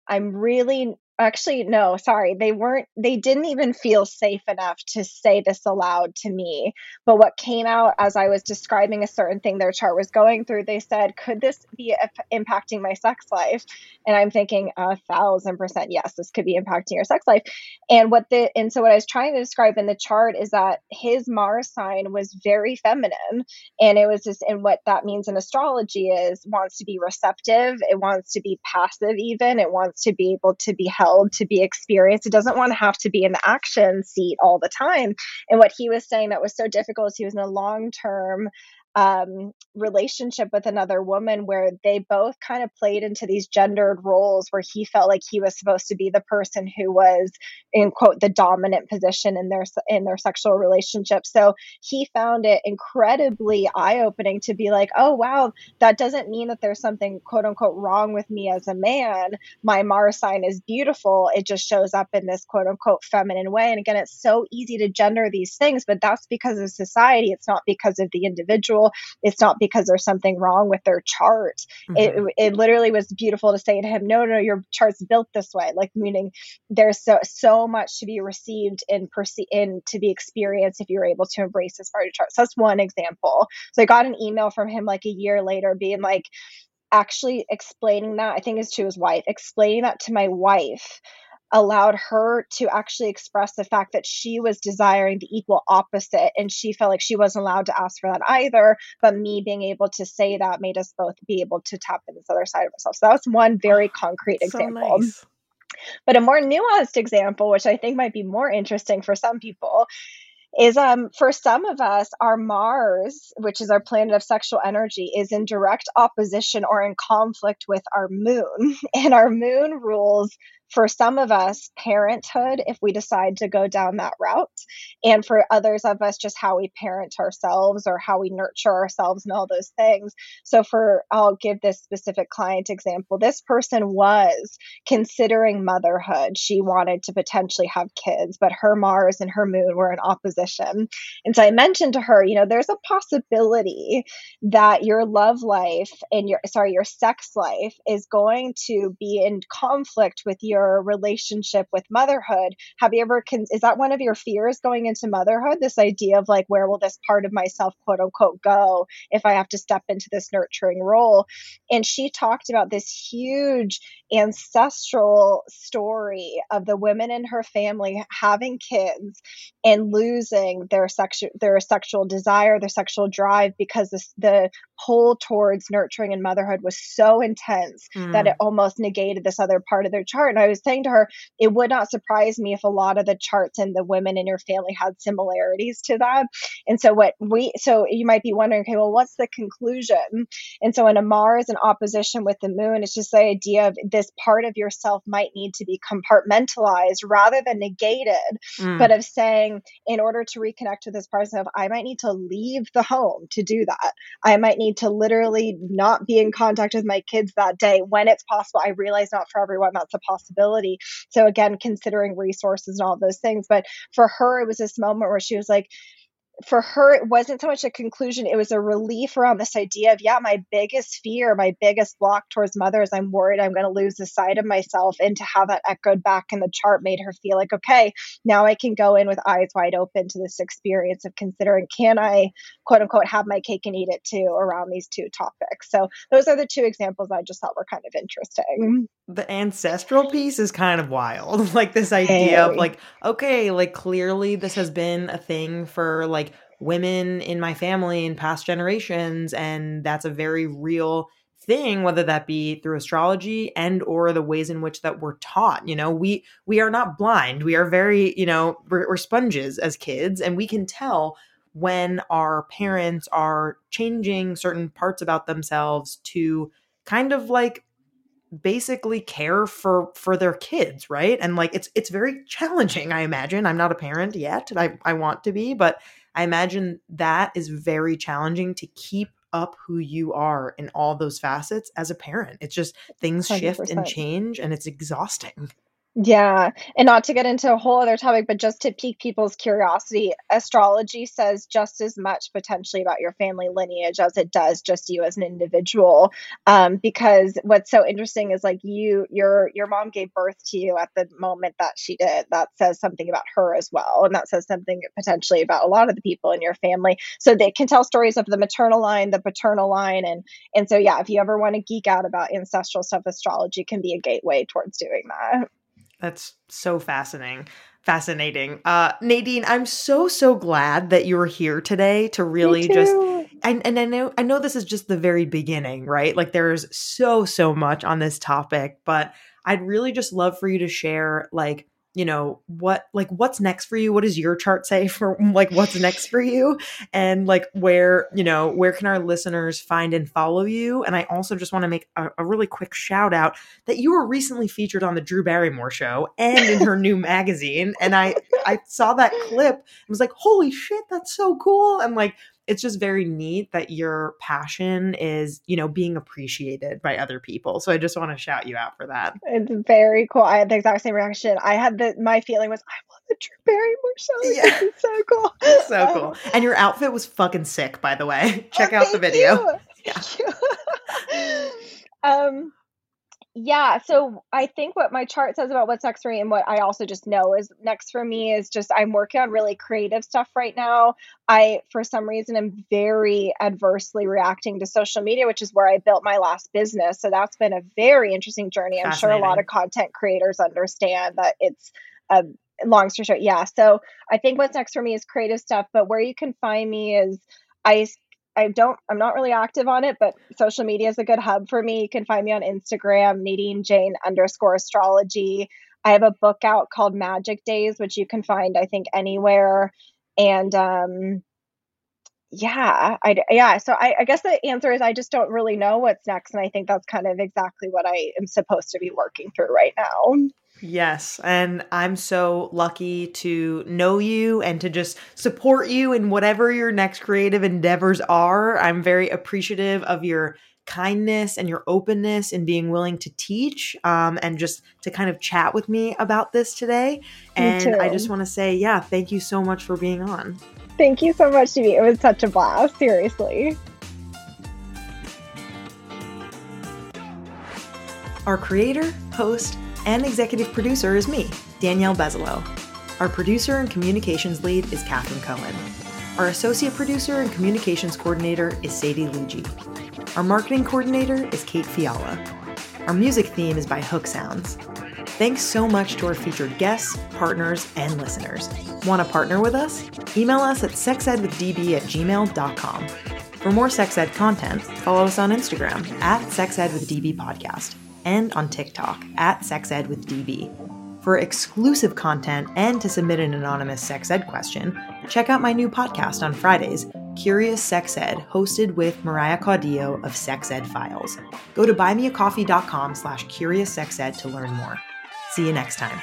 I'm really actually no, sorry. They weren't they didn't even feel safe enough to say this aloud to me. But what came out as I was describing a certain thing their chart was going through, they said, "Could this be impacting my sex life?" And I'm thinking, a thousand percent yes, this could be impacting your sex life. And what the and so what I was trying to describe in the chart is that his Mars sign was very feminine and it was just and what that means in astrology is wants to be receptive it wants to be passive even it wants to be able to be held to be experienced. It doesn't want to have to be in the action seat all the time. And what he was saying that was so difficult is he was in a long term um, relationship with another woman where they both kind of played into these gendered roles where he felt like he was supposed to be the person who was in quote the dominant position in their in their sexual relationship. So he found it incredibly eye-opening to be like oh wow that doesn't mean that there's something quote unquote wrong with me as a man. My mars sign is beautiful. It just shows up in this quote unquote feminine way. And again it's so easy to gender these things but that's because of society. It's not because of the individual it's not because there's something wrong with their chart. Mhm. it, it literally was beautiful to say to him no no your chart's built this way. Like meaning there's so so much to be received and perce- and to be experienced if you're able to embrace this part of your chart. So that's one example. So i got an email from him like a year later being like actually explaining that i think it's to his wife explaining that to my wife allowed her to actually express the fact that she was desiring the equal opposite and she felt like she wasn't allowed to ask for that either but me being able to say that made us both be able to tap in this other side of ourselves so that was one very concrete So example nice. but a more nuanced example, which I think might be more interesting for some people, is um for some of us, our Mars, which is our planet of sexual energy, is in direct opposition or in conflict with our moon. (laughs) And our moon rules for some of us parenthood if we decide to go down that route. And for others of us, just how we parent ourselves or how we nurture ourselves and all those things. So for I'll give this specific client example. This person was considering motherhood. She wanted to potentially have kids, but her Mars and her moon were in opposition. And so I mentioned to her, you know, there's a possibility that your love life and your sorry, your sex life is going to be in conflict with your relationship with motherhood. Have you ever, con- is that one of your fears going into motherhood? This idea of like, where will this part of myself, quote unquote, go if I have to step into this nurturing role? And she talked about this huge ancestral story of the women in her family having kids and losing their sexual their sexual desire, their sexual drive because this, the pull towards nurturing and motherhood was so intense mm. that it almost negated this other part of their chart. And I was saying to her, it would not surprise me if a lot of the charts and the women in your family had similarities to that. And so what we so you might be wondering, okay, well, what's the conclusion? And so in a Mars in opposition with the moon, it's just the idea of this part of yourself might need to be compartmentalized rather than negated, mm. but of saying, in order to reconnect with this person of I might need to leave the home to do that. I might need to literally not be in contact with my kids that day when it's possible. I realize not for everyone that's a possibility. So again, considering resources and all those things. But for her, it was this moment where she was like, for her, it wasn't so much a conclusion, it was a relief around this idea of, yeah, my biggest fear, my biggest block towards mother is I'm worried I'm going to lose the side of myself. And to have that echoed back in the chart made her feel like, okay, now I can go in with eyes wide open to this experience of considering, can I, quote unquote, have my cake and eat it too around these two topics. So those are the two examples I just thought were kind of interesting mm-hmm. the ancestral piece is kind of wild. (laughs) like this idea hey. of like, okay, like clearly this has been a thing for like women in my family in past generations and that's a very real thing whether that be through astrology and or the ways in which that we're taught you know? We we are not blind. We are very you know we're, we're sponges as kids and we can tell when our parents are changing certain parts about themselves to kind of like basically care for for their kids right? And like it's it's very challenging i imagine. I'm not a parent yet. I i want to be but i imagine that is very challenging to keep up who you are in all those facets as a parent it's just things 100%. shift and change and it's exhausting yeah. And not to get into a whole other topic, but just to pique people's curiosity, astrology says just as much potentially about your family lineage as it does just you as an individual. Um, because what's so interesting is like you, your your mom gave birth to you at the moment that she did. That says something about her as well. And that says something potentially about a lot of the people in your family. So they can tell stories of the maternal line, the paternal line. And and so yeah, if you ever want to geek out about ancestral stuff, astrology can be a gateway towards doing that. That's so fascinating. Fascinating. Uh, Nadine, I'm so so glad that you're here today to really just and, and I know I know this is just the very beginning, right? Like there's so so much on this topic, but I'd really just love for you to share like you know what like what's next for you? What does your chart say (laughs) for like what's next for you? And like where you know where can our listeners find and follow you? And i also just want to make a, a, really quick shout out that you were recently featured on the drew barrymore show and in her new magazine. And i i saw that clip and was like holy shit that's so cool. And like it's just very neat that your passion is, you know, being appreciated by other people. So I just want to shout you out for that. It's very cool. I had the exact same reaction. I had the my feeling was I love the Drew Barrymore show. Yeah. This is so cool. (laughs) so um, cool. And your outfit was fucking sick, by the way. (laughs) Check oh, out the video. You. (laughs) Yeah. um yeah, so I think what my chart says about what's next for me and what I also just know is next for me is just I'm working on really creative stuff right now. I for some reason am very adversely reacting to social media, which is where I built my last business. So that's been a very interesting journey. I'm sure a lot of content creators understand that it's a long story short. Yeah. So I think what's next for me is creative stuff, but where you can find me is I I don't I'm not really active on it, but social media is a good hub for me. You can find me on Instagram, Nadine Jane underscore astrology. I have a book out called Magic Days, which you can find, I think, anywhere. And um yeah, I yeah. So I, I guess the answer is I just don't really know what's next, and I think that's kind of exactly what I am supposed to be working through right now. Yes. And I'm so lucky to know you and to just support you in whatever your next creative endeavors are. I'm very appreciative of your kindness and your openness and being willing to teach um, and just to kind of chat with me about this today. And I just want to say, yeah, thank you so much for being on. Thank you so much, Stevie. It was such a blast. Seriously. Our creator, host, And executive producer is me, Danielle Bezalel. Our producer and communications lead is Katherine Cohen. Our associate producer and communications coordinator is Sadie Luigi. Our marketing coordinator is Kate Fiala. Our music theme is by Hook Sounds. Thanks so much to our featured guests, partners, and listeners. Want to partner with us? Email us at sexedwithdb at gmail.com. For more sex ed content, follow us on Instagram at sexedwithdb podcast and on TikTok at sexedwithdb. For exclusive content and to submit an anonymous sex ed question, check out my new podcast on Fridays, Curious Sex Ed, hosted with Mariah Caudillo of Sex Ed Files. Go to buymeacoffee.com slash curioussexed to learn more. See you next time.